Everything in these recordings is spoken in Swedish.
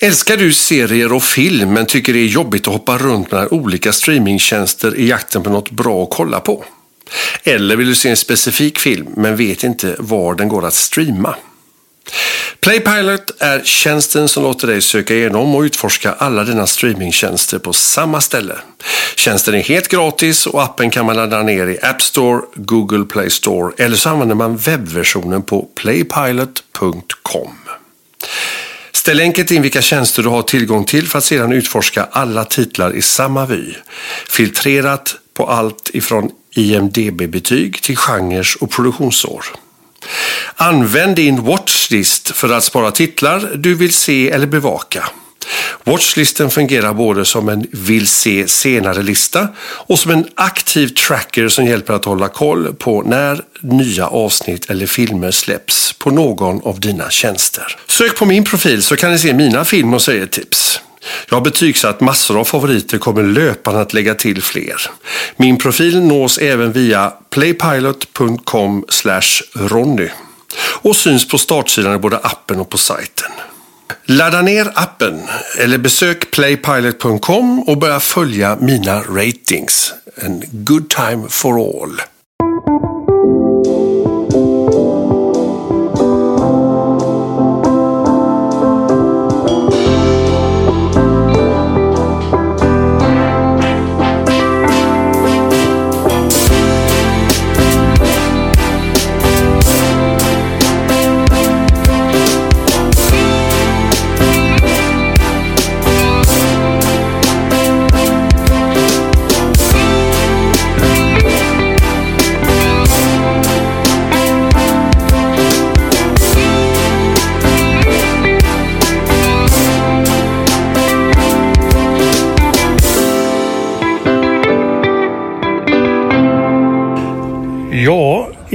Älskar du serier och film men tycker det är jobbigt att hoppa runt mellan olika streamingtjänster i jakten på något bra att kolla på? Eller vill du se en specifik film men vet inte var den går att streama? Playpilot är tjänsten som låter dig söka igenom och utforska alla dina streamingtjänster på samma ställe. Tjänsten är helt gratis och appen kan man ladda ner i App Store, Google Play Store eller så använder man webbversionen på playpilot.com. Ställ enkelt in vilka tjänster du har tillgång till för att sedan utforska alla titlar i samma vy. Filtrerat på allt ifrån IMDB-betyg till genres och produktionsår. Använd din watchlist för att spara titlar du vill se eller bevaka. Watchlisten fungerar både som en vill se senare-lista och som en aktiv tracker som hjälper att hålla koll på när nya avsnitt eller filmer släpps på någon av dina tjänster. Sök på min profil så kan ni se mina film och serietips. Jag har betygsatt massor av favoriter kommer löpande att lägga till fler. Min profil nås även via playpilot.com ronny och syns på startsidan i både appen och på sajten. Ladda ner appen eller besök playpilot.com och börja följa mina ratings. En good time for all.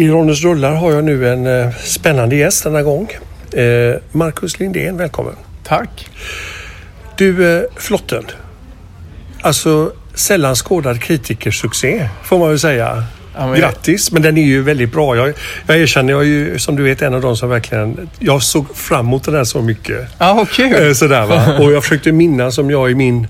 I Ronnes rullar har jag nu en eh, spännande gäst denna gång. Eh, Marcus Lindén, välkommen. Tack. Du, eh, Flotten. Alltså sällan skådad kritikersuccé får man väl säga. Ja, men- Grattis, men den är ju väldigt bra. Jag, jag erkänner, jag är ju som du vet en av de som verkligen... Jag såg fram emot den här så mycket. Kul. Eh, Sådär va. Och jag försökte minnas som jag i min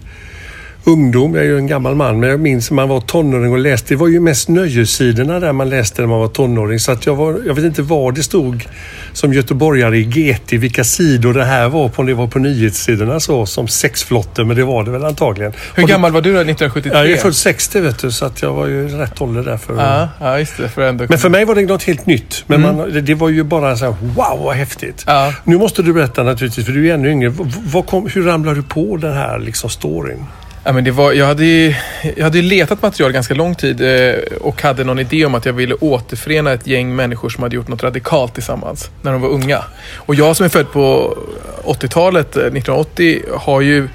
ungdom, jag är ju en gammal man, men jag minns när man var tonåring och läste. Det var ju mest nöjessidorna där man läste när man var tonåring. Så att jag, var, jag vet inte var det stod som göteborgare i GT, vilka sidor det här var på. Om det var på nyhetssidorna så, som sexflotte, men det var det väl antagligen. Hur Och gammal var du då, 1973? Jag är född 60 vet du, så att jag var ju rätt ålder där för Ja, ja, just det. För ändå men för mig var det något helt nytt. Men man, det, det var ju bara så här, wow vad häftigt. Ja. Nu måste du berätta naturligtvis, för du är ännu yngre. Kom, hur ramlade du på den här liksom storyn? Ja, men det var, jag, hade, ju- jag hade ju letat material ganska lång tid eh, och hade någon idé om att jag ville återförena ett gäng människor som hade gjort något radikalt tillsammans när de var unga. Och jag som är född på 80-talet, 1980, eh, har ju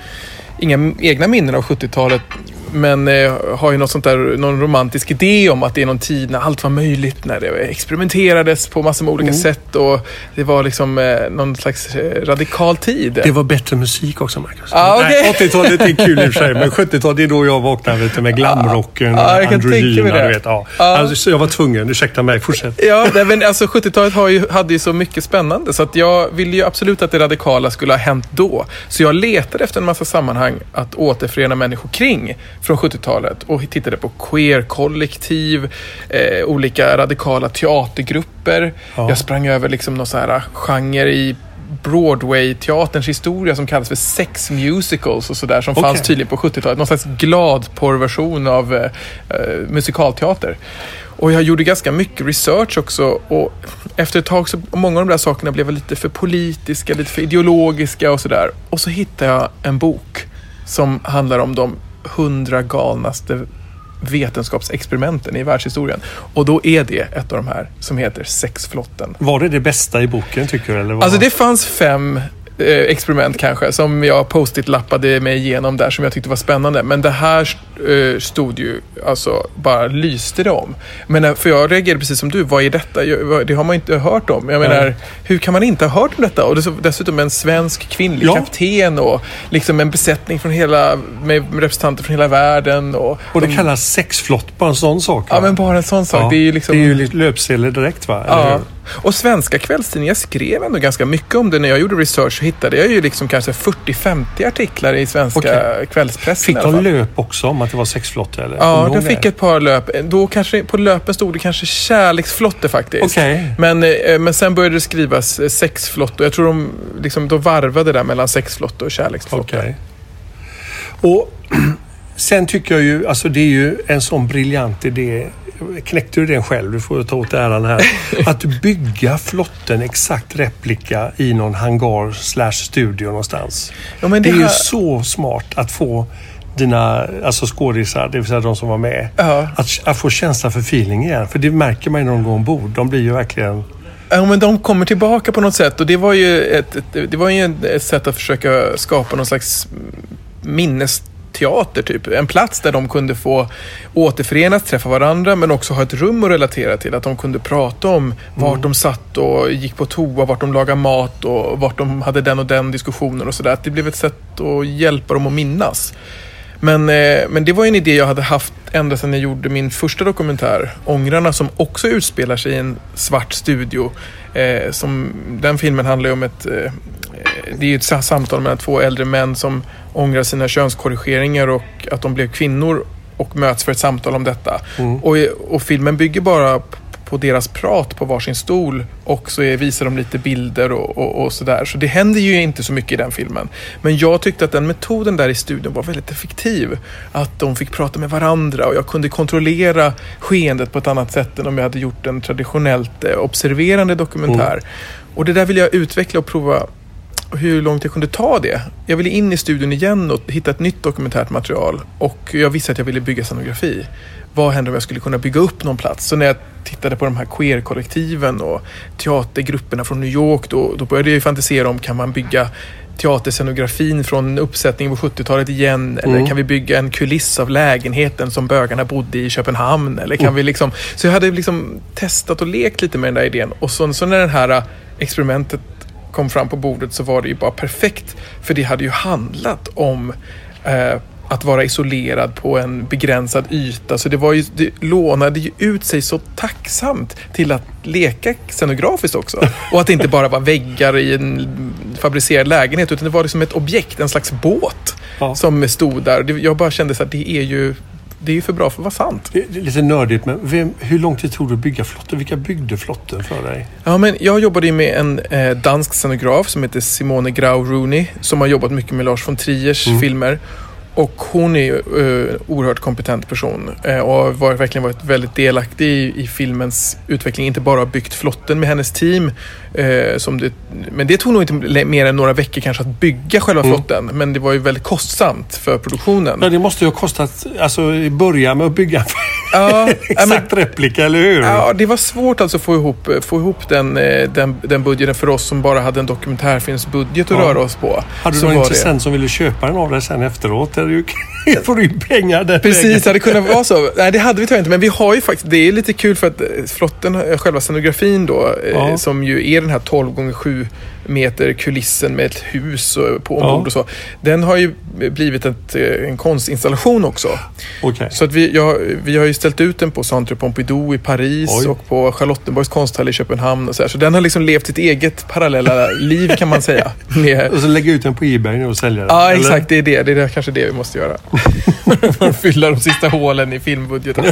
inga egna minnen av 70-talet. Men eh, har ju något sånt där, någon romantisk idé om att det är någon tid när allt var möjligt. När det experimenterades på massor med olika sätt och det var liksom eh, någon slags eh, radikal tid. Det var bättre musik också Marcus. Nej, okej. 80-talet är kul i och för sig, men 70-talet det är då jag vaknade du, med glamrocken och tänka mig androgyna. Du vet, ja. Ja. Alltså, så jag var tvungen, ursäkta mig, fortsätt. Ja, nej, men alltså 70-talet har ju, hade ju så mycket spännande så att jag ville ju absolut att det radikala skulle ha hänt då. Så jag letade efter en massa sammanhang att återförena människor kring från 70-talet och tittade på queer-kollektiv, eh, olika radikala teatergrupper. Jag sprang över liksom någon så här genre i Broadway-teaterns historia som kallas för sex musicals och sådär som Okej. fanns tydligen på 70-talet. Någon slags gladporrversion av eh, eh, musikalteater. Och jag gjorde ganska mycket research också och efter ett tag så många av de där sakerna blev lite för politiska, lite för ideologiska och sådär. Och så hittade jag en bok som handlar om de hundra galnaste vetenskapsexperimenten i världshistorien. Och då är det ett av de här som heter Sexflotten. Var det det bästa i boken tycker du? Eller vad? Alltså det fanns fem eh, experiment kanske som jag post-it-lappade mig igenom där som jag tyckte var spännande. Men det här stod ju, alltså bara lyste det om. Men eh, för jag reagerade precis som du, vad är detta? Det har man inte hört om. Jag menar, hur kan man inte ha hört om detta? Och dessutom en svensk kvinnlig Ja. kapten och liksom en besättning från hela, med representanter från hela världen. Och, Och det de- kallas sexflott, bara en sån sak. Ja va? men bara en sån sak. Ja, Det är ju liksom... det är ju löpsedlar direkt va? Eller Ja. hur? Och svenska kvällstidningar skrev ändå ganska mycket om det. När jag gjorde research så hittade jag ju liksom kanske 40-50 artiklar i svenska Okej. kvällspressen. Fick de löp också att det var sexflotte? Eller? Ja, jag fick ett par löp. Då kanske, på löpen stod det kanske kärleksflotte faktiskt. Okej. Men, eh, men sen började det skrivas eh, sexflotte jag tror de, liksom, de varvade där mellan sexflotte och kärleksflotte. Okej. Och sen tycker jag ju, alltså det är ju en sån briljant idé. Knäckte du den själv? Du får ta åt äran här. Att bygga flotten exakt replika i någon hangar slash studio någonstans. Ja, det det är ju här- så smart att få dina alltså skådisar, det vill säga de som var med, Ja. att, att få känsla för feeling igen. För det märker man ju när de går ombord. De blir ju verkligen... Ja, men de kommer tillbaka på något sätt och det var ju ett, ett, det var ju ett sätt att försöka skapa någon slags minnesteater typ. En plats där de kunde få återförenas, träffa varandra men också ha ett rum att relatera till. Att de kunde prata om vart de satt och gick på toa, vart de lagade mat och vart de hade den och den diskussionen och sådär. Att det blev ett sätt att hjälpa dem att minnas. Men, eh, men det var en idé jag hade haft ända sedan jag gjorde min första dokumentär, Ångrarna, som också utspelar sig i en svart studio. Eh, som, den filmen handlar ju om ett... Eh, det är ett sa- samtal mellan två äldre män som ångrar sina könskorrigeringar och att de blev kvinnor och möts för ett samtal om detta. Och, och filmen bygger bara på deras prat på varsin stol och så är, visar de lite bilder och, och, och sådär. Så det händer ju inte så mycket i den filmen. Men jag tyckte att den metoden där i studion var väldigt effektiv. Att de fick prata med varandra och jag kunde kontrollera skeendet på ett annat sätt än om jag hade gjort en traditionellt eh, observerande dokumentär. Och det där vill jag utveckla och prova hur långt jag kunde ta det. Jag ville in i studion igen och hitta ett nytt dokumentärt material. Och jag visste att jag ville bygga scenografi. Vad händer om jag skulle kunna bygga upp någon plats? Så när jag tittade på de här queer-kollektiven och teatergrupperna från New York, då, då började jag fantisera om kan man bygga teaterscenografin från uppsättningen på 70-talet igen? Eller kan vi bygga en kuliss av lägenheten som bögarna bodde i Köpenhamn? Eller kan vi liksom... Så jag hade liksom testat och lekt lite med den där idén. Och så, så när det här äh, experimentet kom fram på bordet så var det ju bara perfekt. För det hade ju handlat om eh, att vara isolerad på en begränsad yta. Så det, var ju, det lånade ju ut sig så tacksamt till att leka scenografiskt också. Och att det inte bara var väggar i en fabricerad lägenhet utan det var liksom ett objekt, en slags båt Ja. som stod där. Jag bara kände så att det är ju det är ju för bra för att vara sant. Det är lite nördigt, men vem, hur lång tid tog det att bygga flotten? Vilka byggde flotten för dig? Ja, men jag jobbade ju med en eh, dansk scenograf som heter Simone Grau Rooney som har jobbat mycket med Lars von Triers filmer. Och hon är ju eh, oerhört kompetent person eh, och har varit, verkligen varit väldigt delaktig i, i filmens utveckling. Inte bara byggt flotten med hennes team. Eh, som det, men det tog nog inte mer än några veckor kanske att bygga själva flotten. Men det var ju väldigt kostsamt för produktionen. Ja, det måste ju ha kostat, alltså i början med att bygga Ja, ja, men- exakt replika, eller hur? Ja, det var svårt alltså att få ihop, få ihop den, den, den budgeten för oss som bara hade en dokumentärfilmsbudget att Ja. röra oss på. Hade du någon intressent som ville köpa den av dig sen efteråt? Du, får du in pengar den Precis, vägen. det hade kunnat vara så. Nej, det hade vi tyvärr inte. Men vi har ju faktiskt, det är lite kul för att eh, flotten, eh, själva scenografin då, eh, Ja. som ju är den här 12 gånger 7 meter kulissen med ett hus och- på ombord Ja. och så. Den har ju blivit ett, eh, en konstinstallation också. Okej. Så att vi, ja, vi har ju ställt ut den på Centre Pompidou i Paris Oj. och på Charlottenborgs konsthall i Köpenhamn. Och så, här. så den har liksom levt sitt eget parallella liv kan man säga. Med, Och så lägga ut den på Ebay och sälja den? Ja, eller? exakt. Det är det. Det är kanske det vi måste göra. För att fylla de sista hålen i filmbudgeten.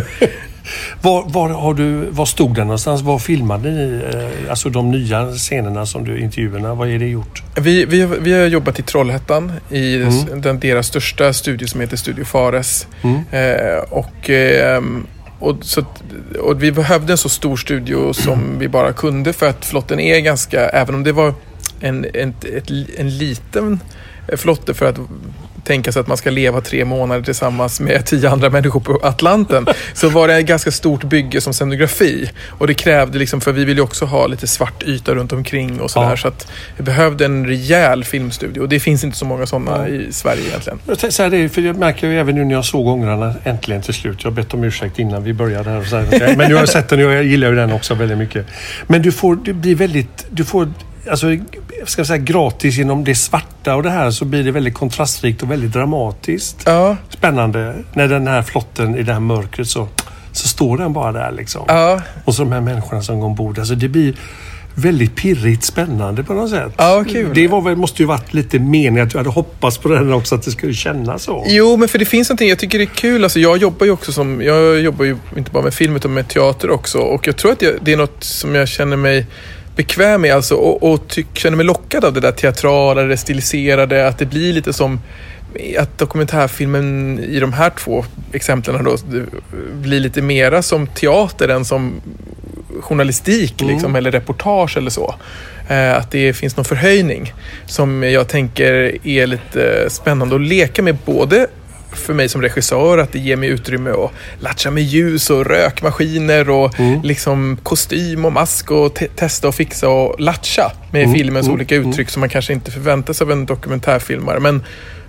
Var, var, har du, var stod den någonstans? Var filmade ni? eh, Alltså de nya scenerna som du intervjuerna. Vad är det gjort? Vi, vi, vi har jobbat i Trollhättan i den, deras största studio som heter Studio Fares. Eh, och, ehm, och, så, och vi behövde en så stor studio som vi bara kunde för att flotten är ganska, även om det var en, en, ett, en liten flotte för att tänka sig att man ska leva tre månader tillsammans med tio andra människor på Atlanten. så var det ett ganska stort bygge som scenografi. Och det krävde liksom, för vi ville ju också ha lite svart yta runt omkring och sådär. Ja. Så att vi behövde en rejäl filmstudio. Och det finns inte så många sådana i Sverige egentligen. Jag säga det, för jag märker ju även nu när jag såg ångrarna äntligen till slut. Jag har bett om ursäkt innan vi började här. Så här. Men nu har jag sett den och jag gillar ju den också väldigt mycket. Men du får, det blir väldigt, du får, alltså, ska säga gratis genom det svarta och det här så blir det väldigt kontrastrikt och väldigt dramatiskt. Ja, Spännande när den här flotten i det här mörkret så, så står den bara där liksom. ja, Och så de här människorna som går ombord. Alltså det blir väldigt pirrigt spännande på något sätt. Ja, kul. Det var väl, måste ju varit lite meningen att du hade hoppats på den också, att det skulle kännas så. Jo, men för det finns någonting, jag tycker det är kul. Alltså, jag jobbar ju också som, jag jobbar ju inte bara med film utan med teater också. Och jag tror att det är något som jag känner mig bekväm med alltså, och, och tyck, känner mig lockad av det där teatrala, det stiliserade, att det blir lite som att dokumentärfilmen i de här två exemplen då blir lite mera som teater än som journalistik liksom, eller reportage eller så. Eh, att det finns någon förhöjning som jag tänker är lite spännande att leka med både för mig som regissör att det ger mig utrymme att latcha med ljus och rökmaskiner och liksom kostym och mask och te- testa och fixa och latcha med filmens olika uttryck som man kanske inte förväntar sig av en dokumentärfilmare. Men,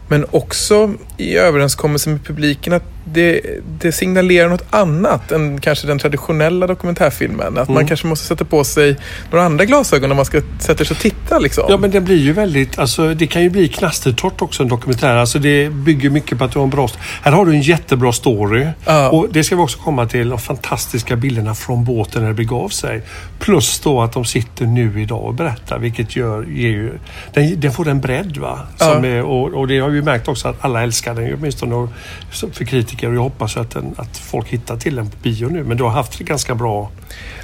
men också i överenskommelse med publiken att det, det signalerar något annat än kanske den traditionella dokumentärfilmen. Att man kanske måste sätta på sig några andra glasögon när man ska sätta sig och titta. Liksom. Ja men det blir ju väldigt, alltså det kan ju bli knastertorrt också en dokumentär. Alltså det bygger mycket på att du har en bra... Här har du en jättebra story. Ja. Och det ska vi också komma till, de fantastiska bilderna från båten när det begav sig. Plus då att de sitter nu idag och berättar vilket gör, ger ju... Den, den får en bredd va. Ja. är, och, och det har vi märkt också att alla älskar den åtminstone för kritiker. Och jag hoppas att, den, att folk hittar till den på bio nu. Men du har haft det ganska bra.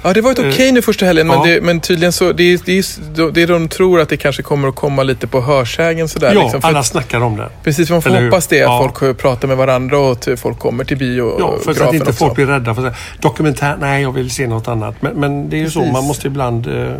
Ja, det var ett okej nu första helgen, men, ja. det, men tydligen så, det är, det, är, det de tror att det kanske kommer att komma lite på hörsägen sådär. ja, liksom, alla att- snackar om det. Precis, man får Eller hur? hoppas det, att Ja. folk pratar med varandra och att folk kommer till bio Ja, för så att inte folk blir rädda. För att dokumentär, nej jag vill se något annat. Men, men det är ju så, Precis. man måste ibland... Eh,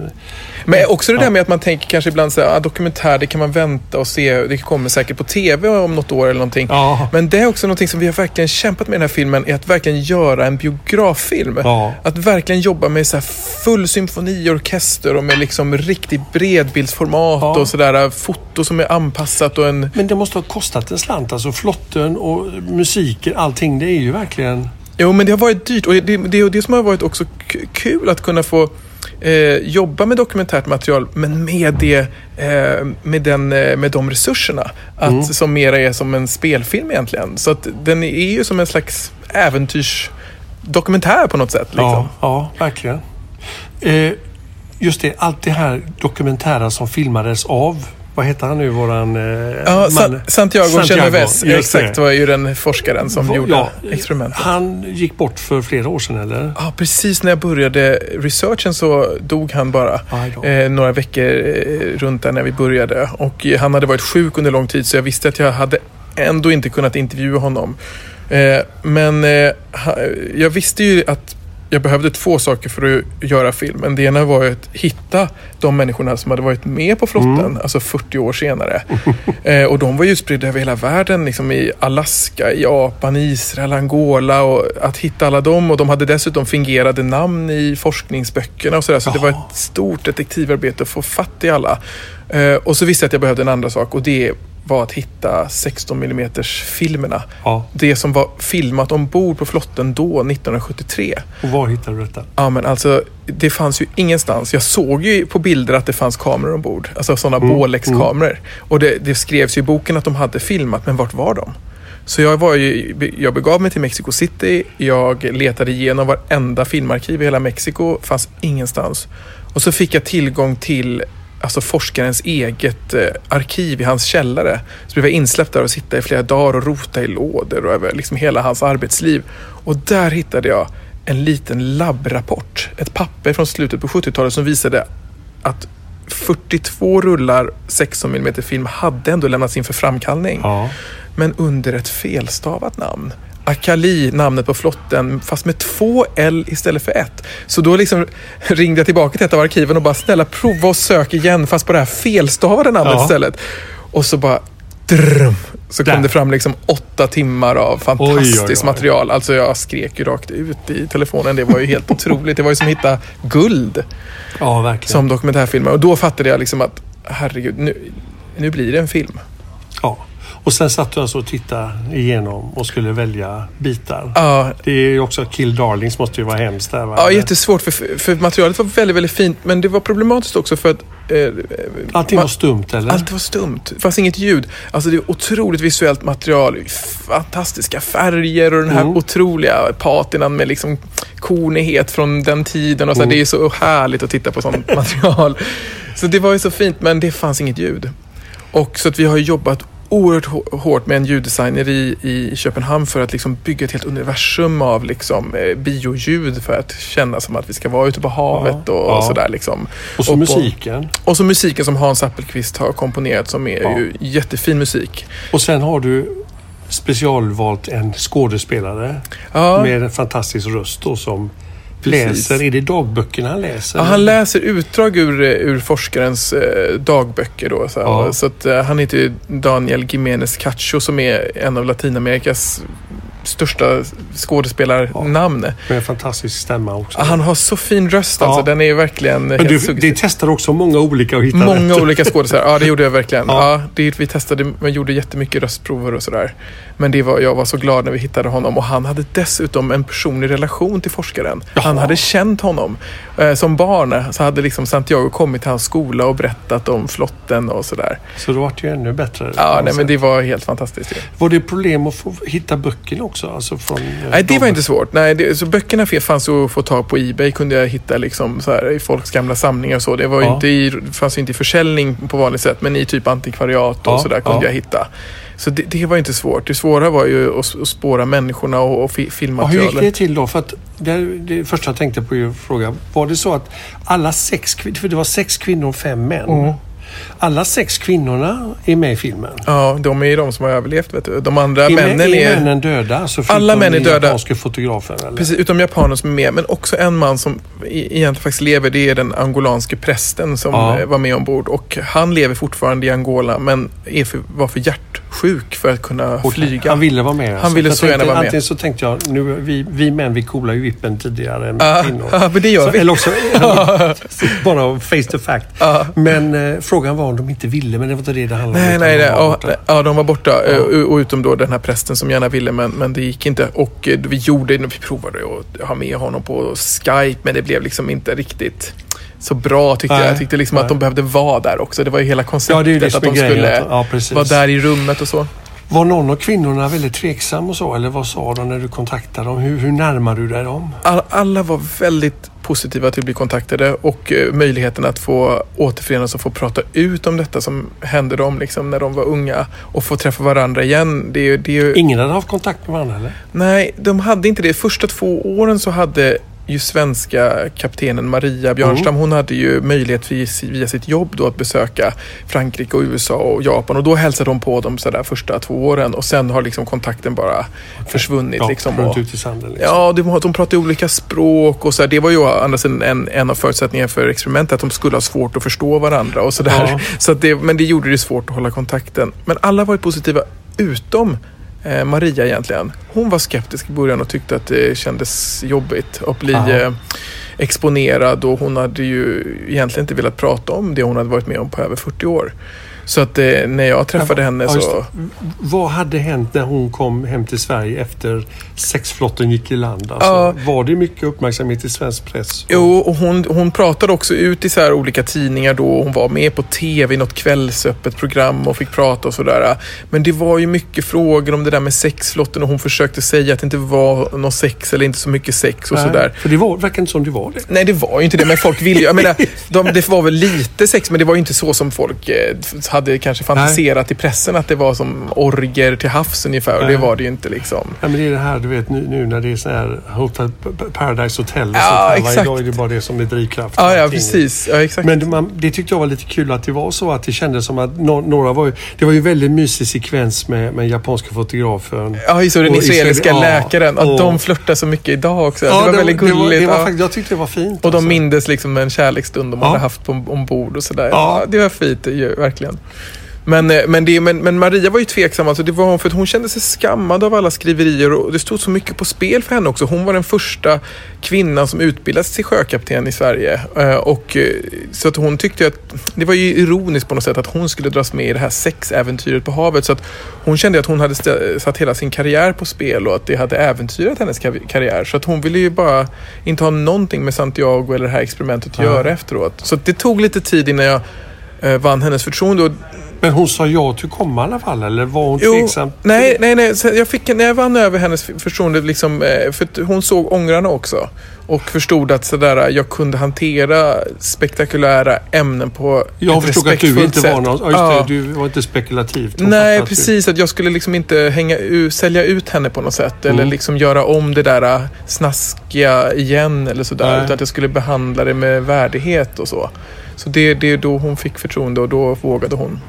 Men också det där med att man tänker kanske ibland så här, ah, dokumentär, det kan man vänta och se, det kommer säkert på tv om något år eller någonting. Men det är också någonting som vi har verkligen kämpat med den här filmen, är att verkligen göra en biograffilm. Ja. Att verkligen jobba med så här full symfoniorkester och med liksom riktigt bredbildsformat Ja. och sådär, foto som är anpassat och en men det måste ha kostat en slant. Alltså flotten och musiken, allting. Det är ju verkligen... Jo, men det har varit dyrt och det, det är det som har varit också kul att kunna få eh, jobba med dokumentärt material men med, det, eh, med, den, eh, med de resurserna. Att, Som mera är som en spelfilm egentligen. Så att den är ju som en slags äventyrsdokumentär på något sätt. Liksom. Ja, ja, verkligen. Eh, just det, allt det här dokumentära som filmades av... Vad heter han nu, våran... Eh, Ja, man? Santiago, Genovese, just exakt, det. var ju den forskaren som Va- gjorde ja, experimentet. Han gick bort för flera år sedan, eller? Ja, precis när jag började researchen så dog han bara. Eh, några veckor eh, runt där när vi började. Och eh, han hade varit sjuk under lång tid så jag visste att jag hade ändå inte kunnat intervjua honom. Eh, men eh, jag visste ju att jag behövde två saker för att göra filmen. Det ena var att hitta de människorna som hade varit med på flotten, alltså 40 år senare. eh, och de var ju spridda över hela världen, liksom i Alaska, i Japan, Israel, Angola. Och att hitta alla dem och de hade dessutom fingerade namn i forskningsböckerna och sådär. Så det var ett stort detektivarbete att få fatt i alla. Eh, och så visste jag att jag behövde en andra sak och det var att hitta 16 mm filmerna. Ja. Det som var filmat ombord på flotten då, 1973. Och var hittade du detta? Ja men alltså, det fanns ju ingenstans. Jag såg ju på bilder att det fanns kameror ombord. Alltså sådana Mm, Bolex-kameror. Och det, det skrevs ju i boken att de hade filmat, men vart var de? Så jag, var ju, jag begav mig till Mexico City. Jag letade igenom varenda filmarkiv i hela Mexiko. fanns ingenstans. Och så fick jag tillgång till alltså forskarens eget eh, arkiv i hans källare. Så blev jag insläppt där och sitta i flera dagar och rota i lådor och över liksom hela hans arbetsliv. Och där hittade jag en liten labbrapport. Ett papper från slutet på 70-talet som visade att 42 rullar 16 mm film hade ändå lämnats in för framkallning. Ja. Men under ett felstavat namn. Akali, namnet på flotten, fast med två L istället för ett. Så då liksom ringde jag tillbaka till ett av arkiven och bara snälla prova och sök igen fast på det här felstavade namnet Ja. istället. Och så bara drrm, så kom Där. det fram liksom åtta timmar av fantastiskt Oj, oj, oj. material. Alltså jag skrek ju rakt ut i telefonen. Det var ju helt otroligt. Det var ju som att hitta guld ja, verkligen. som dokumentärfilmare. Och då fattade jag liksom att herregud, nu, nu blir det en film. Och sen satt du alltså och tittade igenom och skulle välja bitar. Ja, Det är ju också Kill Darlings måste ju vara hemskt där va? Ja, jättesvårt för, för materialet var väldigt, väldigt fint men det var problematiskt också för att eh, Allting man- var stumt eller? allt var stumt. Det fanns inget ljud. Alltså det är otroligt visuellt material. Fantastiska färger och den här Mm. otroliga patinan med liksom kornighet från den tiden. Och så här, Mm. Det är så härligt att titta på sånt material. Så det var ju så fint men det fanns inget ljud. Och så att vi har jobbat oerhört hå- hårt med en ljuddesigner i, i Köpenhamn för att liksom bygga ett helt universum av liksom, eh, bioljud för att känna som att vi ska vara ute på havet Ja, och, ja. sådär. Liksom. Och så på- musiken. och så musiken som Hans Appelqvist har komponerat som är Ja. ju jättefin musik. Och sen har du specialvalt en skådespelare med en fantastisk röst då som Precis. läser. Är det dagböckerna han läser? ja, han läser utdrag ur, eh, ur forskarens eh, dagböcker. Då, så. Ja. så att, eh, han heter ju Daniel Giménez Cacho som är en av Latinamerikas största skådespelarnamn. Med en fantastisk stämma också. Han har så fin röst Ja. alltså. Den är ju verkligen Men du, det testar också många olika att hitta Många rätt. olika skådespelare. Ja, det gjorde jag verkligen. Ja. Ja. det, vi testade, man gjorde jättemycket röstprover och sådär. Men det var, jag var så glad när vi hittade honom. Och han hade dessutom en personlig relation till forskaren. Han Jaha. hade känt honom. Eh, som barn så hade liksom Santiago kommit till hans skola och berättat om flotten och sådär. Så det vart ju ännu bättre. Ja, nej, men det var helt fantastiskt. Var det problem att få hitta böckerna också? Alltså från, eh, Nej, det var inte svårt. Nej, det, så böckerna fanns att få tag på Ebay. kunde jag hitta liksom så här, i folks gamla samlingar och så. Det var Ja. inte i, fanns inte i försäljning på vanligt sätt, men i typ antikvariat och Ja, sådär kunde ja. jag hitta. Så det, det var inte svårt. Det svåra var ju att, att spåra människorna och, och fi, Ja, hur filmmaterialet. gick det till då? För att det, det första jag tänkte på är att fråga, var det så att alla sex kvinnor, för det var sex kvinnor och fem män. Mm. Alla sex kvinnorna är med i filmen. Ja, de är ju de som har överlevt. Vet du. De andra är, männen är, är... männen döda? Alltså Alla män är döda. japanske fotografen? Eller? Precis, utom japaner som är med. Men också en man som e- egentligen faktiskt lever. Det är den angolanske prästen som Ja. eh, var med ombord. Och han lever fortfarande i Angola men är för, var för hjärtsjuk för att kunna Okej, flyga. Han ville vara med. Han ville så gärna vara med. Antingen så tänkte jag, nu, vi, vi män vi coolar ju vippen tidigare än Ja, kvinnor. ja, men det gör så, vi. Eller också, bara face to fact. Men eh, frågan var om de inte ville, men det var inte det det handlade Nej, om. nej, nej. ja, de var borta. eh, och- Och utom då den här prästen som gärna ville, men, men det gick inte. Och eh, vi gjorde, vi provade att ha med honom på Skype, men det blev liksom inte riktigt så bra tyckte Nej, jag. Jag tyckte liksom nej. att de behövde vara där också. Det var ju hela konceptet Ja, det är ju det som att de skulle ja, vara där i rummet och så. Var någon av kvinnorna väldigt tveksam och så? Eller vad sa de när du kontaktade dem? Hur, hur närmar du dig dem? All, alla var väldigt positiva till att bli kontaktade och eh, möjligheten att få återförenas och få prata ut om detta som hände dem liksom, när de var unga och få träffa varandra igen. Det, är det är ju, Ingen hade haft kontakt med varandra eller? Nej, de hade inte det. Första två åren så hade ju svenska kaptenen Maria Björnstam, hon hade ju möjlighet via, sitt jobb då att besöka Frankrike och USA och Japan och då hälsade de på dem sådär första två åren och sen har liksom kontakten bara försvunnit. Ja, liksom, och, ut i sanden. Liksom. Ja, de, de pratar olika språk och så här. Det var ju andra sidan en, en av förutsättningarna för experimentet, att de skulle ha svårt att förstå varandra och sådär. Ja. Så att det, men det gjorde det svårt att hålla kontakten. Men alla var ju positiva, utom eh, Maria egentligen. Hon var skeptisk i början och tyckte att det kändes jobbigt att bli eh, exponerad och hon hade ju egentligen inte velat prata om det hon hade varit med om på över 40 år. Så att eh, när jag träffade henne Ja, så... det. Vad hade hänt när hon kom hem till Sverige efter sexflotten gick i land? Alltså, Ja. Var det mycket uppmärksamhet i svensk press? Jo, och hon, hon pratade också ut i så här olika tidningar då. Hon var med på tv i något kvällsöppet program och fick prata och sådär. Men det var ju mycket frågor om det där med sexflotten och hon försökte säga att det inte var någon sex eller inte så mycket sex och Nej, sådär. För det var, verkar inte som det var det. Nej, det var ju inte det. Men folk ville ju... Jag menar, de, det var väl lite sex, men det var ju inte så som folk eh, hade kanske fantiserat i pressen att det var som orger till havs ungefär. Och det Nej. var det ju inte liksom. Ja, men det är det här du vet nu, nu när det är så här Hotel Paradise Hotel och Ja, sånt här. Varje exakt. dag är det bara det som är drivkraft. Ja, ja precis. Ja, exakt. Men det, man, det tyckte jag var lite kul att det var så att det kändes som att no, några var ju, Det var ju väldigt mysig sekvens med, med japanska fotografen. Ja, just det. Den Och israeliska Israel- läkaren. Att och- de flörtar så mycket idag också. Ja, det var väldigt det var, gulligt. det var, ja. faktiskt- Jag tyckte det var fint. Och de alltså. mindes liksom en kärleksstund de Ja. hade haft på, ombord och sådär. Ja. Ja. det var fint, det ju, verkligen. Men, eh, men, det, men, men Maria var ju tveksam, alltså det var hon för att hon kände sig skammad av alla skriverier och det stod så mycket på spel för henne också. Hon var den första kvinnan som utbildades till sjökapten i Sverige. Eh, Och, eh, så att hon tyckte att det var ju ironiskt på något sätt att hon skulle dras med i det här sexäventyret på havet. Så att hon kände att hon hade satt hela sin karriär på spel och att det hade äventyrat hennes kar- karriär. Så att hon ville ju bara inte ha någonting med Santiago eller det här experimentet att göra efteråt. Så det tog lite tid innan jag vann hennes förtroende. Och Men hon sa ja till att komma i alla fall eller var hon tveksam? nej, nej, nej. Jag fick, när jag vann över hennes förtroende, liksom, eh, för hon såg ångrarna också. Och förstod att sådär, jag kunde hantera spektakulära ämnen på Jag ett förstod att du respektfullt inte sätt. var någon... Ja, det, du var inte spekulativt. Hon Nej, att du- precis. Att jag skulle liksom inte hänga sälja ut henne på något sätt. Mm. Eller liksom göra om det där äh, snaskiga igen eller sådär. Nej. Utan att jag skulle behandla det med värdighet och så. Så det, det är då hon fick förtroende och då vågade hon.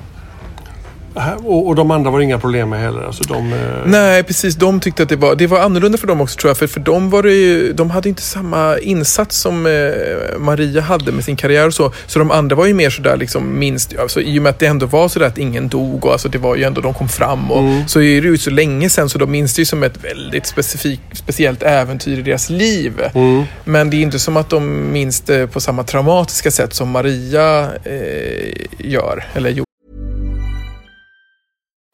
Och, och de andra var det inga problem med heller? Alltså de, eh, Nej, precis. De tyckte att det var, det var annorlunda för dem också tror jag. För, för dem var ju, de hade inte samma insats som eh, Maria hade med sin karriär och så. Så de andra var ju mer sådär liksom minst, alltså, i och med att det ändå var sådär att ingen dog och alltså det var ju ändå, de kom fram och så är det ju så länge sedan så de minns det ju som ett väldigt specifik, speciellt äventyr i deras liv. Men det är inte som att de minns det på samma traumatiska sätt som Maria eh, gör, eller gjorde.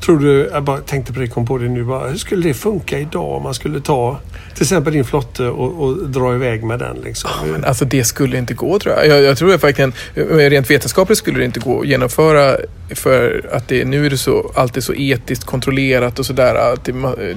Tror du, jag bara tänkte på det, kom på det nu bara. Hur skulle det funka idag om man skulle ta till exempel din flotte och, och dra iväg med den liksom? Men alltså det skulle inte gå tror jag. Jag, jag tror att verkligen, rent vetenskapligt skulle det inte gå att genomföra för att det, nu är det så, alltid så etiskt kontrollerat och sådär. att Det,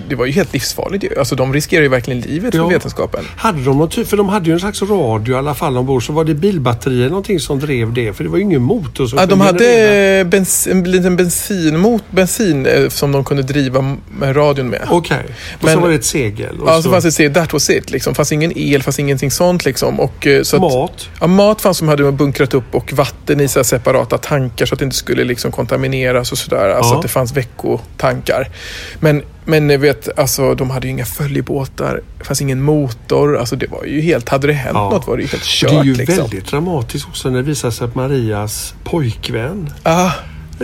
det var ju helt livsfarligt. Alltså de riskerar ju verkligen livet Ja. för vetenskapen. Hade de något, för de hade ju en slags radio i alla fall ombord. Så var det bilbatterier någonting som drev det? För det var ju ingen motor som Ja, de hade bens, en liten bensinmot, bensin eh, som de kunde driva med radion med. Okej. Och Men- så var det ett segel. Och Ja, så fanns det se, that was it. Liksom. fanns ingen el, fanns ingenting sånt. Liksom. Och, eh, så att, Mat? Ja, mat fanns som hade bunkrat upp och vatten i så separata tankar så att det inte skulle liksom kontamineras och sådär. Alltså Ja. att det fanns veckotankar. Men, men ni vet, alltså, de hade ju inga följebåtar. Det fanns ingen motor. Alltså, det var ju helt, hade det hänt Ja. något var det ju helt kört. det är ju liksom. väldigt dramatiskt också när det visar sig att Marias pojkvän Ah,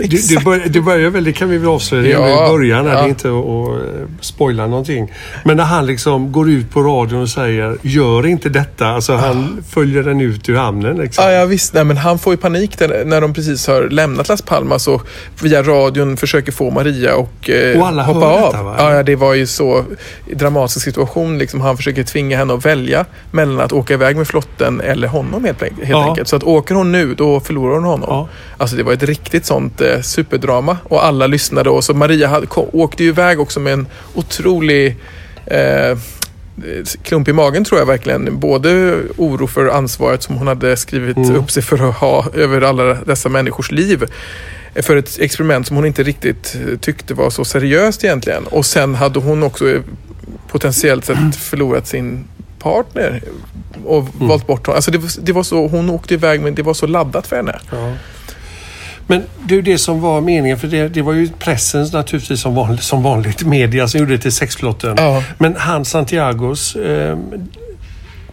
Det, det, exakt. bör, det börjar väl, det kan vi väl avslöja Ja, i början här, ja. det är inte att att spoila någonting. Men när han liksom går ut på radion och säger gör inte detta. Alltså han följer den ut ur hamnen. Liksom. Ja, ja visst. Nej, men han får ju panik när de precis har lämnat Las Palmas och via radion försöker få Maria och, eh, Och alla hoppa hör av. detta, va? ja, ja, det var ju så dramatisk situation. Liksom, han försöker tvinga henne att välja mellan att åka iväg med flotten eller honom helt, helt Ja. enkelt. Så att åker hon nu, då förlorar hon honom. Ja. Alltså det var ett riktigt sånt, eh, superdrama och alla lyssnade. Och så Maria hade, kom, åkte ju iväg också med en otrolig eh, klump i magen tror jag verkligen. Både oro för ansvaret som hon hade skrivit Mm. upp sig för att ha över alla dessa människors liv. För ett experiment som hon inte riktigt eh, tyckte var så seriöst egentligen. Och sen hade hon också eh, potentiellt sett förlorat sin partner och Mm. valt bort honom. Alltså det, var- det var så, hon åkte iväg men det var så laddat för henne. Ja. Men ju det som var meningen, för det, det var ju pressen naturligtvis som vanligt, som vanligt media som gjorde det till sexplotten. Ja. Men han Santiagos eh,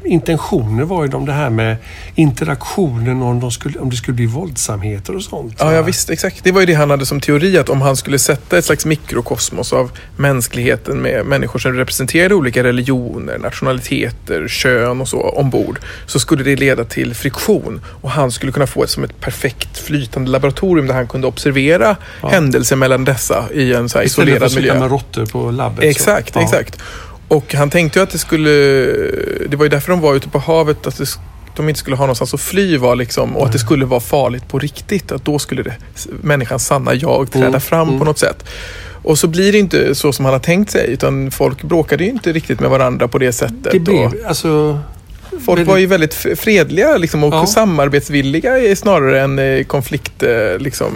intentioner var ju de det här med interaktionen om, de skulle, om det skulle bli våldsamheter och sånt. Ja, ja, visst. Exakt. Det var ju det han hade som teori att om han skulle sätta ett slags mikrokosmos av mänskligheten med människor som representerade olika religioner, nationaliteter, kön och så ombord så skulle det leda till friktion och han skulle kunna få ett som ett perfekt flytande laboratorium där han kunde observera händelser mellan dessa i en så här Istället för isolerad att sitta miljö. med råttor på labbet. Exakt, så. Ja. Och han tänkte ju att det skulle... Det var ju därför de var ute på havet, att det, de inte skulle ha någonstans att fly var liksom, och att det skulle vara farligt på riktigt. Att då skulle det, människans sanna jag träda Mm, fram mm. på något sätt. Och så blir det inte så som han har tänkt sig, utan folk bråkade ju inte riktigt med varandra på det sättet. Det och blev alltså... folk väldigt- var ju väldigt fredliga liksom, och Ja. samarbetsvilliga snarare än eh, konflikt, eh, liksom,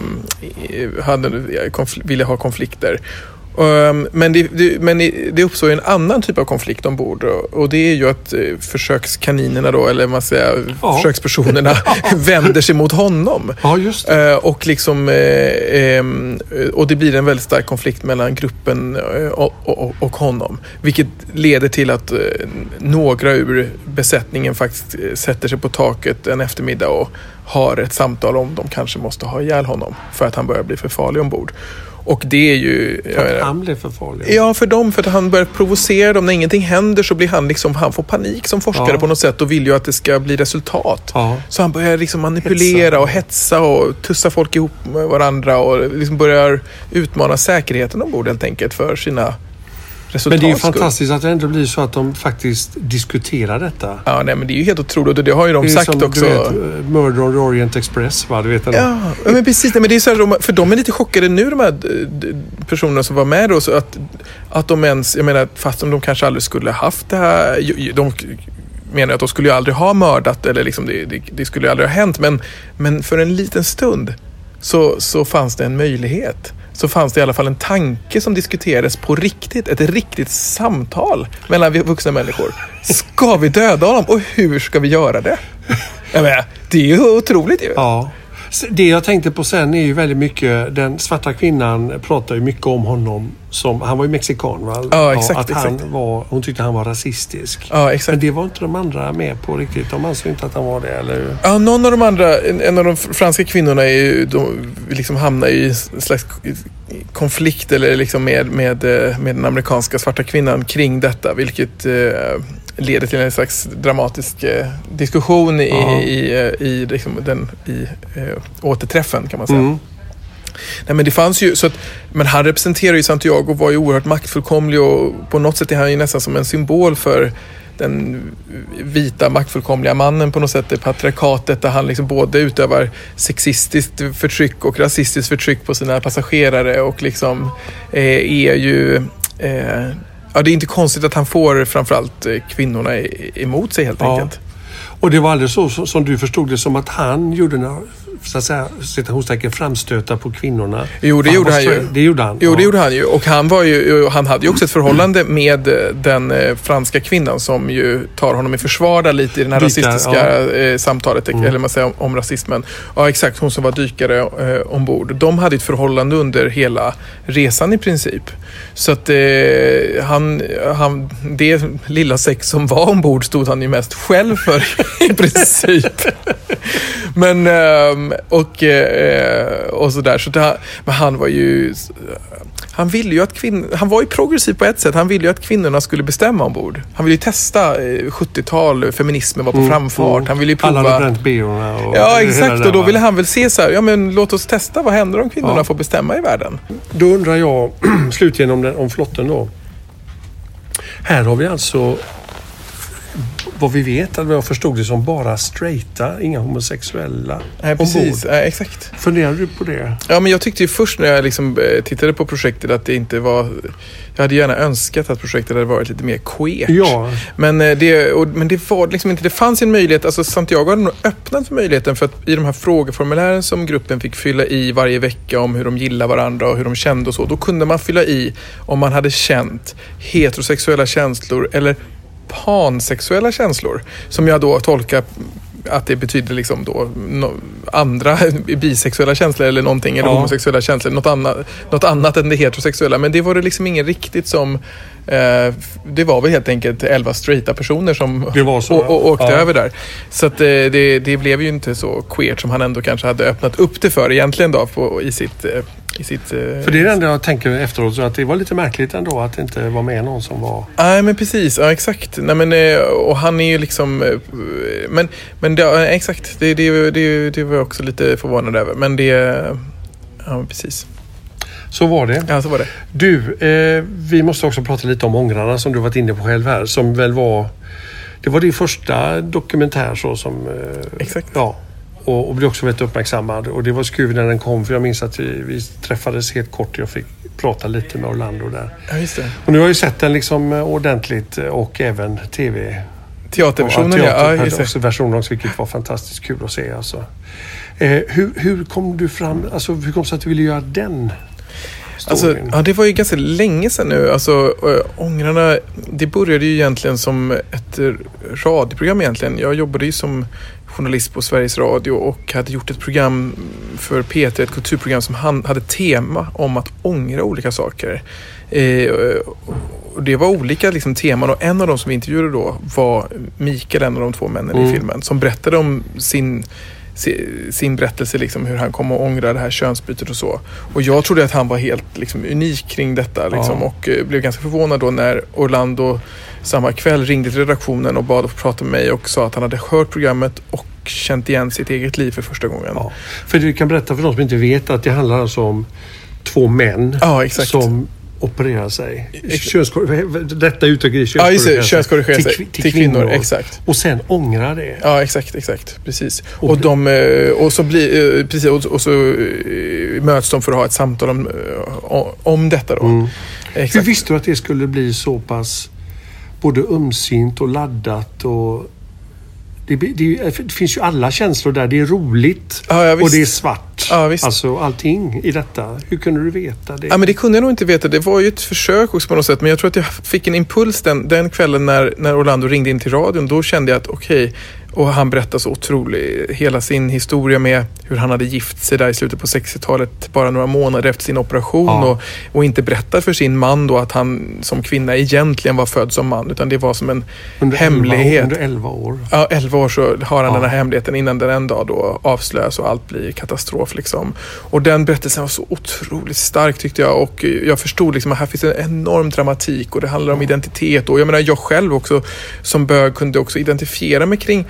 hade, konfl- ville ha konflikter. Um, men det, det, men det uppstår en annan typ av konflikt ombord och, det är ju att eh, försökskaninerna då, eller man säger Ja. försökspersonerna vänder sig mot honom. Ja, just det. Eh, och, liksom, eh, ehm, eh, och det blir en väldigt stark konflikt mellan gruppen eh, och, och, och honom. Vilket leder till att några ur besättningen faktiskt sätter sig på taket en eftermiddag och har ett samtal om de kanske måste ha ihjäl honom för att han börjar bli för farlig ombord. Och det är ju... För att han blev för farlig. Ja, för dem. För att han börjar provocera dem. När ingenting händer så blir han liksom, han får panik som forskare Ja. på något sätt och vill ju att det ska bli resultat. Ja. Så han börjar liksom manipulera Hetsa. och hetsa och tussa folk ihop med varandra och liksom börjar utmana säkerheten ombord helt enkelt för sina Men det är ju fantastiskt att det ändå blir så att de faktiskt diskuterar detta. Ja, nej, men det är ju helt otroligt och det har ju de Det är sagt som, också. Du vet, Murder on the Orient Express, va? Du vet den Ja, men precis. Nej, Men det är så här, för de är lite chockade nu de här eh, personerna som var med då. Så att, att de ens, jag menar fast de kanske aldrig skulle haft det här. De menar att de skulle ju aldrig ha mördat eller liksom det, det, det skulle ju aldrig ha hänt. Men, men för en liten stund så, så fanns det en möjlighet. Så fanns det i alla fall en tanke som diskuterades på riktigt. Ett riktigt samtal mellan vuxna människor. Ska vi döda honom och hur ska vi göra det? Jag menar, det är ju otroligt ju. Ja. Det jag tänkte på sen är ju väldigt mycket, den svarta kvinnan pratar ju mycket om honom som, han var ju mexikan va? Ja, exakt, att han exakt. var, hon tyckte han var rasistisk. Ja, exakt. Men det var inte de andra med på riktigt. De ansåg inte att han var det, eller hur? Ja, någon av de andra, en, en av de franska kvinnorna är ju, de liksom hamnar i en slags konflikt eller liksom med, med, eh, med den amerikanska svarta kvinnan kring detta, vilket eh, leder till en slags dramatisk eh, diskussion i, Ja. i, eh, i, liksom den, i eh, återträffen kan man säga. Mm. Nej, men det fanns ju, så att, men han representerar ju Santiago och var ju oerhört maktfullkomlig och på något sätt är han ju nästan som en symbol för den vita maktfullkomliga mannen på något sätt, det patriarkatet där han liksom både utövar sexistiskt förtryck och rasistiskt förtryck på sina passagerare och liksom eh, är ju eh, Ja, det är inte konstigt att han får framförallt eh, kvinnorna emot sig helt Ja. enkelt. Och det var aldrig så så- som du förstod det som att han gjorde några så att säga, citationstecken framstötar på kvinnorna. Jo, det För gjorde han ju. Det gjorde han. Jo, det ja. gjorde han ju. Och han, var ju, han hade ju också ett förhållande med eh, den eh, franska kvinnan som ju tar honom i försvar där lite i det här Dykare, rasistiska eh, samtalet, eller man säger om, om rasismen. Ja, exakt. Hon som var dykare eh, ombord. De hade ett förhållande under hela resan i princip. Så att eh, han, han, det lilla sex som var ombord stod han ju mest själv för i princip. Men, ehm, och, eh, och sådär. Så det, men han var ju... Han ville ju att kvinnor... Han var ju progressiv på ett sätt. Han ville ju att kvinnorna skulle bestämma ombord. Han ville ju testa eh, 70-tal, feminismen var på framfart. Han ville ju Alla hade prova... bränt och Ja, exakt. Och då ville han väl se så här, ja men låt oss testa. Vad händer om kvinnorna Ja. får bestämma i världen? Då undrar jag slutligen om, den, om flotten då. Här har vi alltså vad vi vet, eller vad jag förstod det som, bara straighta, inga homosexuella Nej, precis. ombord. Nej, exakt. Funderar du på det? Ja, men jag tyckte ju först när jag liksom eh, tittade på projektet att det inte var... Jag hade gärna önskat att projektet hade varit lite mer queert. Ja. Men, eh, det, och, men det var liksom inte... Det fanns en möjlighet. Alltså Santiago hade nog öppnat för möjligheten för att i de här frågeformulären som gruppen fick fylla i varje vecka om hur de gillar varandra och hur de kände och så. Då kunde man fylla i om man hade känt heterosexuella känslor eller pansexuella känslor. Som jag då tolkar att det betyder liksom då no, andra bisexuella känslor eller någonting, eller Ja. homosexuella känslor, något annat, något annat än det heterosexuella. Men det var det liksom ingen riktigt som, eh, det var väl helt enkelt elva straighta personer som så, å- å- åkte ja. över där. Så att eh, det, det blev ju inte så queert som han ändå kanske hade öppnat upp det för egentligen då på, i sitt... eh, I sitt eh, För det är det enda jag tänker efteråt, så att det var lite märkligt ändå att det inte var med någon som var... Nej men precis, ja exakt. Nej, men, eh, och han är ju liksom... eh, Men, men det, exakt, det, det, det, det var jag också lite förvånad över. Men det... Ja precis. Så var det. Ja så var det. Du, eh, vi måste också prata lite om Ångrarna som du varit inne på själv här. Som väl var... Det var din första dokumentär så som... Eh, Exakt. Ja. Och, och blev också väldigt uppmärksammad. Och det var kul när den kom för jag minns att vi, vi träffades helt kort och jag fick prata lite med Orlando där. Ja. Och nu har jag ju sett den liksom eh, ordentligt eh, och även TV. Teaterversionen ja. ja just också, versionen också, vilket var fantastiskt kul att se. Alltså. Eh, hur, hur kom du fram, alltså hur kom det sig att du ville göra den Alltså, ja, det var ju ganska länge sedan nu. Alltså, äh, Ångrarna, det började ju egentligen som ett eh, radioprogram egentligen. Jag jobbade ju som journalist på Sveriges Radio och hade gjort ett program för P3, ett kulturprogram som han, hade tema om att ångra olika saker. Eh, och det var olika liksom, teman och en av de som vi intervjuade då var Mikael, en av de två männen Mm. i filmen, som berättade om sin si- sin berättelse, liksom, hur han kom att ångra det här könsbytet och så. Och jag trodde att han var helt liksom, unik kring detta liksom, Ja. och eh, blev ganska förvånad då när Orlando samma kväll ringde till redaktionen och bad att få prata med mig och sa att han hade hört programmet och känt igen sitt eget liv för första gången. Ja. För du kan berätta för de som inte vet att det handlar alltså om två män Ja, som opererar sig. Detta uttrycket Ja, just det. Könskorrigera sig. till, kvi- Till kvinnor, exakt. Och sen ångrar det. Ja, exakt, exakt. Precis. Och Och, bli- de, eh, och så, blir, eh, precis, och, och så eh, möts de för att ha ett samtal om, om detta då. Mm. Hur Exakt. visste du att det skulle bli så pass både ömsint och laddat och det, det, det finns ju alla känslor där. Det är roligt Ja, ja, och det är svart. Ja, visst. Alltså allting i detta. Hur kunde du veta det? Ja, men det kunde jag nog inte veta. Det var ju ett försök också på något sätt. Men jag tror att jag fick en impuls den, den kvällen när, när Orlando ringde in till radion. Då kände jag att okej, och han berättade så otroligt, hela sin historia med hur han hade gift sig där i slutet på 60-talet, bara några månader efter sin operation. Ja. Och, och inte berättat för sin man då att han som kvinna egentligen var född som man. Utan det var som en under hemlighet. 11, under 11 år. Ja, 11 år så har han Ja. den här hemligheten innan den en dag då avslöjas och allt blir katastrof. Liksom. Och den berättelsen var så otroligt stark tyckte jag och jag förstod liksom att här finns en enorm dramatik och det handlar om identitet. Och jag menar jag själv också som bög kunde också identifiera mig kring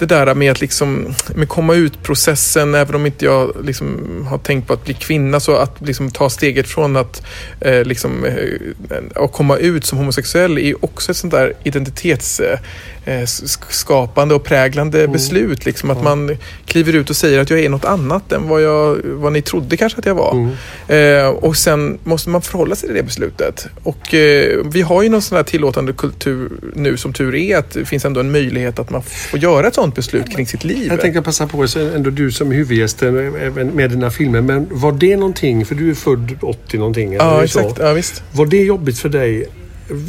det där med att liksom med komma ut-processen även om inte jag liksom har tänkt på att bli kvinna så att liksom ta steget från att eh, liksom, eh, att komma ut som homosexuell är ju också ett sånt där identitets eh, och präglande beslut. Liksom, att man kliver ut och säger att jag är något annat än vad, jag, vad ni trodde kanske att jag var. Eh, och sen måste man förhålla sig till det beslutet. Och eh, vi har ju någon sån här tillåtande kultur nu som tur är att det finns ändå en möjlighet att man får göra ett sånt beslut kring sitt liv. Jag tänker passa på, så ändå du som är huvudgästen även med dina filmer. Men var det någonting, för du är född 80 någonting? eller Ja, så. exakt. Ja, visst. Var det jobbigt för dig?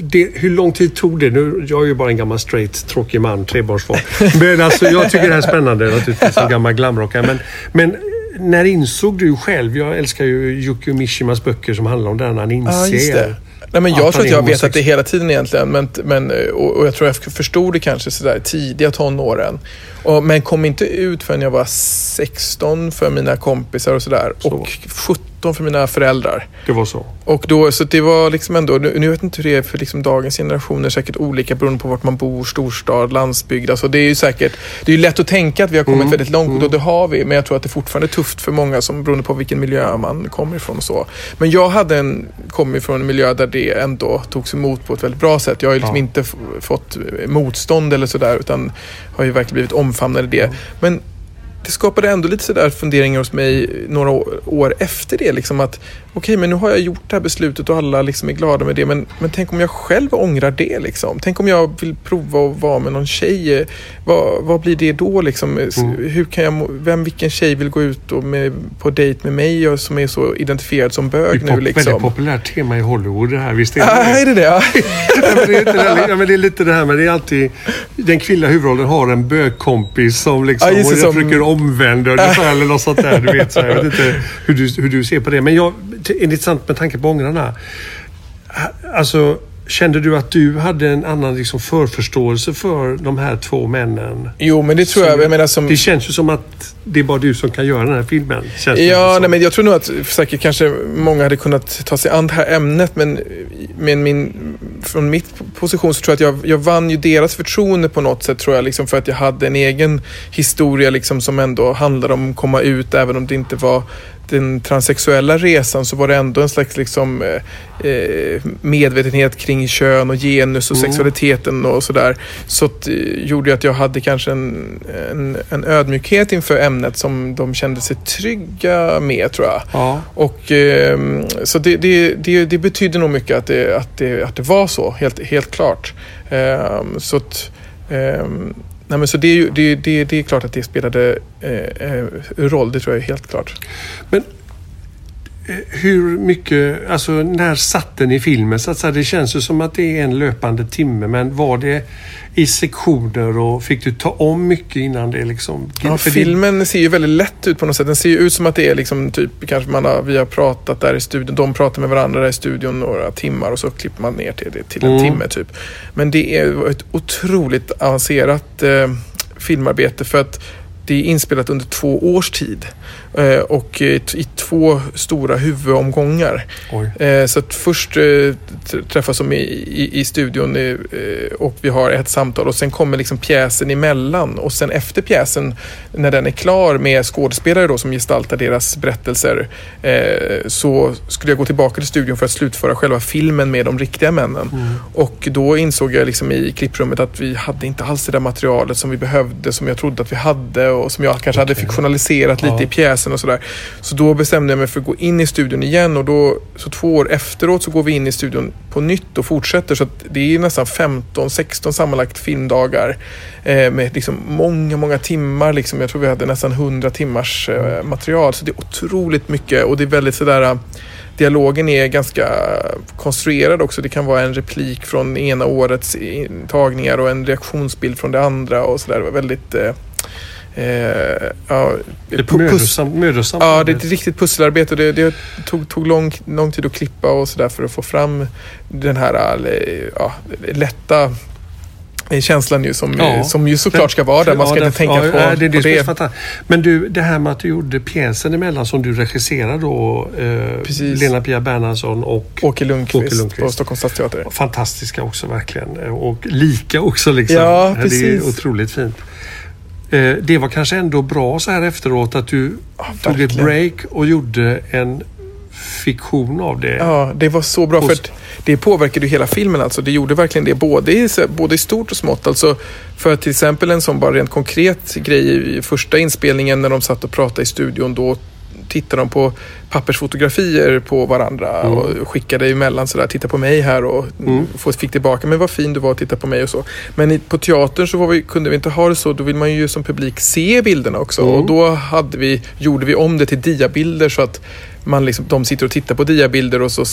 Det, hur lång tid tog det? Nu, jag är ju bara en gammal straight, tråkig man, trebarnsfar. Men alltså, jag tycker det här är spännande naturligtvis som gammal glamrockare. Men, men när insåg du själv? Jag älskar ju Yukio Mishimas böcker som handlar om det här när han inser. Ja. Nej, men jag tror att jag vet att det hela tiden egentligen. Men, men, och, och jag tror jag förstod det kanske sådär tidiga tonåren. Och, men kom inte ut förrän jag var 16 för mina kompisar och sådär. Och 2017 för mina föräldrar. Det var så? Och då, så det var liksom ändå, nu, nu vet jag inte hur det är för liksom dagens generationer, säkert olika beroende på vart man bor, storstad, landsbygd. Alltså det är ju säkert, det är ju lätt att tänka att vi har kommit väldigt långt och det har vi, men jag tror att det fortfarande är tufft för många som beroende på vilken miljö man kommer ifrån och så. Men jag hade en, kom ifrån en miljö där det ändå togs emot på ett väldigt bra sätt. Jag har ju liksom Ja. inte fått motstånd eller sådär utan har ju verkligen blivit omfamnad i det. Men det skapade ändå lite sådär funderingar hos mig några år, efter det. Liksom att okej, men nu har jag gjort det här beslutet och alla liksom är glada med det. Men, men tänk om jag själv ångrar det liksom? Tänk om jag vill prova att vara med någon tjej? Vad, vad blir det då liksom? S- Hur kan jag, vem, vilken tjej vill gå ut och med, på dejt med mig och som är så identifierad som Det är bög pop, nu väldigt liksom? populärt tema i Hollywood det här. Visst är det Ah, är det det? Ja. Men det, är det, ja, men det är lite det här men det är alltid den kvinnliga huvudrollen har en bögkompis som liksom det, och som- försöker omvända eller något sånt där. Du vet, så jag vet inte hur du, hur du ser på det. Men jag, det är intressant med tanke på ångrarna. Alltså, kände du att du hade en annan liksom, förförståelse för de här två männen? Jo, men det tror jag. Jag menar som... Det känns ju som att det är bara du som kan göra den här filmen. Ja, som. nej, men jag tror nog att säkert kanske många hade kunnat ta sig an det här ämnet men, men min, från mitt position så tror jag att jag, jag vann ju deras förtroende på något sätt tror jag liksom för att jag hade en egen historia liksom som ändå handlade om att komma ut även om det inte var den transsexuella resan så var det ändå en slags liksom, eh, eh, medvetenhet kring kön och genus och sexualiteten och sådär. Så att, eh, gjorde att jag hade kanske en, en, en ödmjukhet inför ämnet som de kände sig trygga med tror jag. Ja. Och, ehm, så det, det, det, det betyder nog mycket att det, att det, att det var så, helt, helt klart. Ehm, så att, ehm, nej men så det, är ju- det, det, det är klart att det spelade eh, eh, roll, det tror jag är helt klart. Men hur mycket, alltså när satt den i filmen? Så att säga, det känns ju som att det är en löpande timme men var det i sektioner och fick du ta om mycket innan det liksom? Ja, för det- filmen ser ju väldigt lätt ut på något sätt. Den ser ju ut som att det är liksom typ, kanske man har, vi har pratat där i studion, de pratar med varandra där i studion några timmar och så klipper man ner till det till en Mm. timme typ. Men det är ett otroligt avancerat eh, filmarbete för att det är inspelat under två års tid eh, och eh, i två stora huvudomgångar. Oj. Eh, så att först träffas de i, i, i studion och vi har ett samtal och sen kommer liksom pjäsen emellan och sen efter pjäsen när den är klar med skådespelare då som gestaltar deras berättelser så skulle jag gå tillbaka till studion för att slutföra själva filmen med de riktiga männen. Och då insåg jag liksom i klipprummet att vi hade inte alls det där materialet som vi behövde, som jag trodde att vi hade och som jag kanske hade fiktionaliserat lite Ja. i pjäsen och sådär. Så då bestämde jag mig för att gå in i studion igen och då, så två år efteråt så går vi in i studion på nytt och fortsätter. Så att det är nästan 15-16 sammanlagt filmdagar eh, med liksom många, många timmar. Liksom. Jag tror vi hade nästan 100 timmars eh, material. Så det är otroligt mycket och det är väldigt sådär eh, Dialogen är ganska konstruerad också. Det kan vara en replik från ena årets tagningar och en reaktionsbild från det andra och sådär. Väldigt eh, eh, ja, Det är mödosamt. mödosamt Ja, det är ett riktigt pusselarbete. Det, det tog, tog lång, lång tid att klippa och sådär för att få fram den här eh, ja, lätta eh, känslan ju som, Ja. som ju såklart ska vara där. Man ska Ja, inte tänka ja, på, ja, det. Är det, på det. Men du, det här med att du gjorde pjäsen emellan som du regisserade då. Eh, Precis. Lena-Pia Bernhardsson och Åke Lundqvist, Åke Lundqvist. på Stockholms stadsteater. fantastiska också verkligen. Eh, Och lika också liksom. Ja, Det är precis. otroligt fint. Eh, Det var kanske ändå bra så här efteråt att du tog ett break och gjorde en fiktion av det. Ja, det var så bra för att det påverkade ju hela filmen alltså. Det gjorde verkligen det, både i, både i stort och smått. Alltså, för till exempel en sån bara rent konkret grej i första inspelningen när de satt och pratade i studion, då tittade de på pappersfotografier på varandra och skickade emellan sådär, titta på mig här och mm. fick tillbaka, men vad fin du var, titta på mig och så. Men på teatern så vi, kunde vi inte ha det så, då vill man ju som publik se bilderna också. Och då hade vi, gjorde vi om det till diabilder så att man liksom, de sitter och tittar på diabilder och så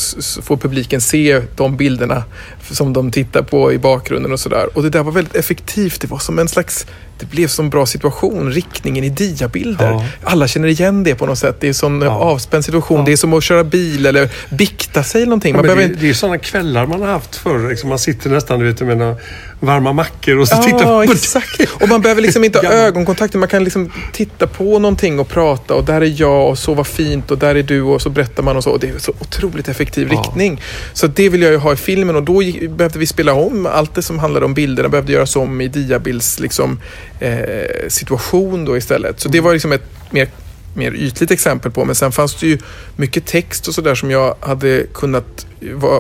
får publiken se de bilderna som de tittar på i bakgrunden och sådär. Och det där var väldigt effektivt. Det var som en slags det blev sån bra situation, riktningen i diabilder. Ja. Alla känner igen det på något sätt. Det är en sån Ja. avspänd situation. Ja. Det är som att köra bil eller bikta sig eller någonting. Ja, Man behöver det, det är sådana kvällar man har haft förr. Liksom man sitter nästan du vet, med några varma mackor och så tittar Ja, man på exakt. Och man behöver liksom inte ha ögonkontakt. Man kan liksom titta på någonting och prata och där är jag och så var fint och där är du och så berättar man och så. Och det är så otroligt effektiv Ja. riktning. Så det vill jag ju ha i filmen och då behövde vi spela om allt det som handlade om bilderna behövde göras om i diabilds liksom, eh, situation då istället. Så det var liksom ett mer mer ytligt exempel på. Men sen fanns det ju mycket text och sådär som jag hade kunnat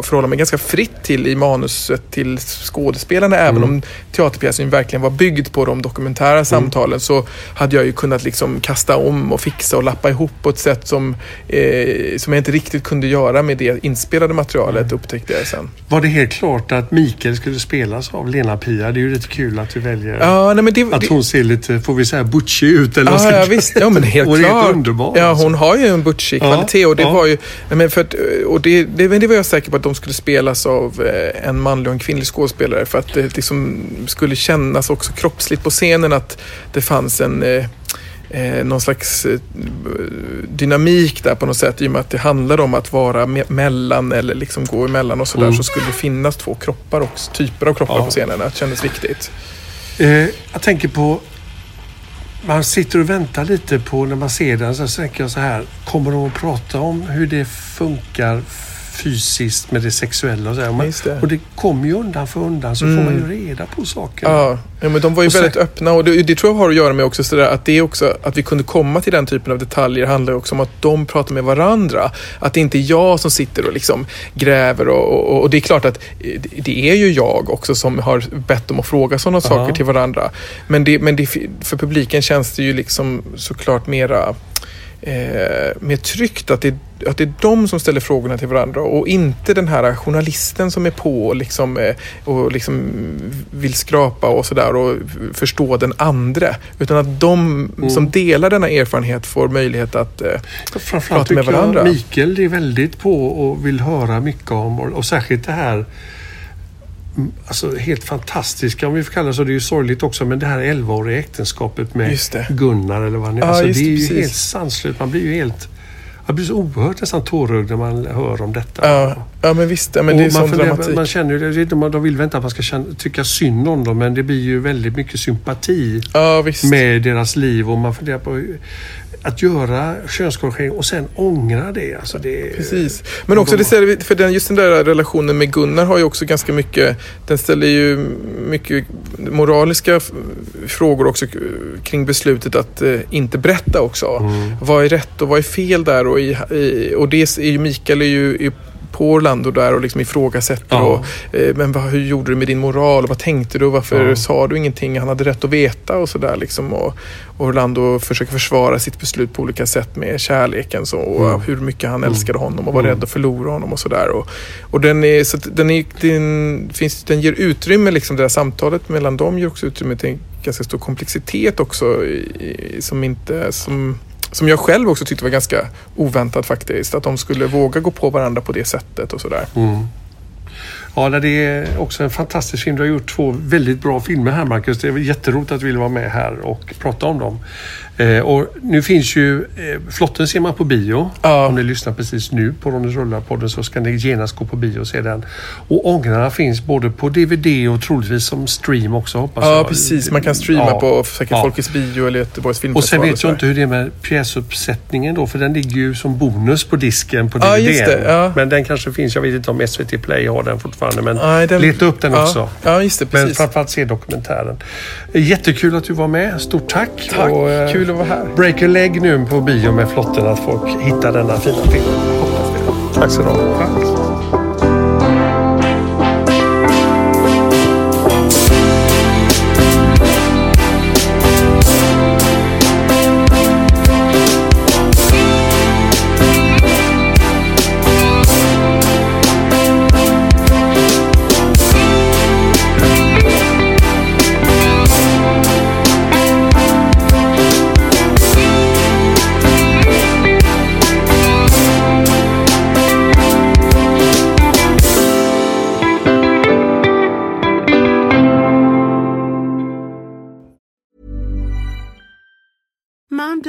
förhålla mig ganska fritt till i manuset till skådespelarna. Även om teaterpjäsen verkligen var byggd på de dokumentära samtalen så hade jag ju kunnat liksom kasta om och fixa och lappa ihop på ett sätt som, eh, som jag inte riktigt kunde göra med det inspelade materialet upptäckte jag sen. Var det helt klart att Mikael skulle spelas av Lena Pia? Det är ju lite kul att du väljer Ja, nej, men det, att hon ser lite, får vi säga, butchig ut eller Ja, ja visst. Ja, men helt klart. helt underbar. Ja, alltså. hon har ju en butchig Ja, kvalitet och det ja. var ju... Nej, men för att, och det, det, men det var jag säker på att de skulle spelas av eh, en manlig och en kvinnlig skådespelare för att det liksom skulle kännas också kroppsligt på scenen att det fanns en eh, Eh, någon slags eh, dynamik där på något sätt. I och med att det handlar om att vara me- mellan eller liksom gå emellan och sådär. Mm. Så skulle det finnas två kroppar också, typer av kroppar Ja. på scenen. Det kändes viktigt. Eh, jag tänker på... Man sitter och väntar lite på när man ser den så tänker jag så här. Kommer de att prata om hur det funkar fysiskt med det sexuella och så. Man, det. Och det kommer ju undan för undan så får man ju reda på saker. Ja, ja men de var ju Och väldigt öppna och det, det tror jag har att göra med också sådär att det är också att vi kunde komma till den typen av detaljer handlar också om att de pratar med varandra. Att det inte är jag som sitter och liksom gräver och, och, och det är klart att eh, det- är ju jag också som har bett dem att fråga sådana saker till varandra. Men, det, men det, för publiken känns det ju liksom såklart mera mer tryggt att det, att det är de som ställer frågorna till varandra och inte den här journalisten som är på och liksom, eh, och liksom vill skrapa och sådär och förstå den andra. Utan att de som delar denna erfarenhet får möjlighet att eh, prata med tycker jag varandra. Mikael är väldigt på och vill höra mycket om och, och särskilt det här mm, Alltså helt fantastiska om vi får kalla det så. Det är ju sorgligt också men det här 11-åriga äktenskapet med det. Gunnar eller vad han är. Ja, alltså, just det är det, ju precis. helt sanslöst. Man blir ju helt... Jag blir så oerhört nästan tårögd när man hör om detta. Ja, ja men visst, ja, men det är man, funderar- dramatik. man känner ju, inte man- de vill vänta att man ska känna, tycka synd om dem men det blir ju väldigt mycket sympati ja, med deras liv och man funderar på att göra könskorrigering och sen ångra det. Alltså det Precis. Men också, det ställer, för den, just den där relationen med Gunnar har ju också ganska mycket, den ställer ju mycket moraliska frågor också kring beslutet att eh, inte berätta också. Vad är rätt och vad är fel där? Och, i, i, och det är ju, Mikael är ju är på Orlando där och liksom ifrågasätter. Ja. Och, eh, men vad, hur gjorde du med din moral? Och vad tänkte du? Varför Ja. sa du ingenting? Han hade rätt att veta och sådär. Liksom. Och, och Orlando försöker försvara sitt beslut på olika sätt med kärleken. Så, och Mm. hur mycket han älskade honom och var rädd att förlora honom och sådär. Och, och den, är, så den, är, den, finns, den ger utrymme, liksom, det där samtalet mellan dem ger också utrymme till en ganska stor komplexitet också. I, i, som, inte, som, som jag själv också tyckte var ganska oväntat faktiskt. Att de skulle våga gå på varandra på det sättet och sådär. Mm. Ja, det är också en fantastisk film. Du har gjort två väldigt bra filmer här Marcus. Det är jätteroligt att du vill vara med här och prata om dem. Eh, och nu finns ju eh, Flotten ser man på bio. Ja. Om ni lyssnar precis nu på Ronny Rullar-podden så ska ni genast gå på bio och se den. Och Ångrarna finns både på DVD och troligtvis som stream också hoppas Ja, jag. precis. Man kan streama Ja. på säkert Ja. Folkets bio eller Göteborgs Och filmfestival. sen vet jag inte hur det är med pjäsuppsättningen då för den ligger ju som bonus på disken på Ja, DVD. ja. Men den kanske finns, jag vet inte om SVT Play har den fortfarande men Nej, den- leta upp den ja. också. Ja, just det. Men Precis. framförallt se dokumentären. Jättekul att du var med. Stort tack. Tack. Och, eh, Kul att vara här. Break a leg nu på bio med flotten att folk hittar denna fina film. Hoppas det. Tack så du ha.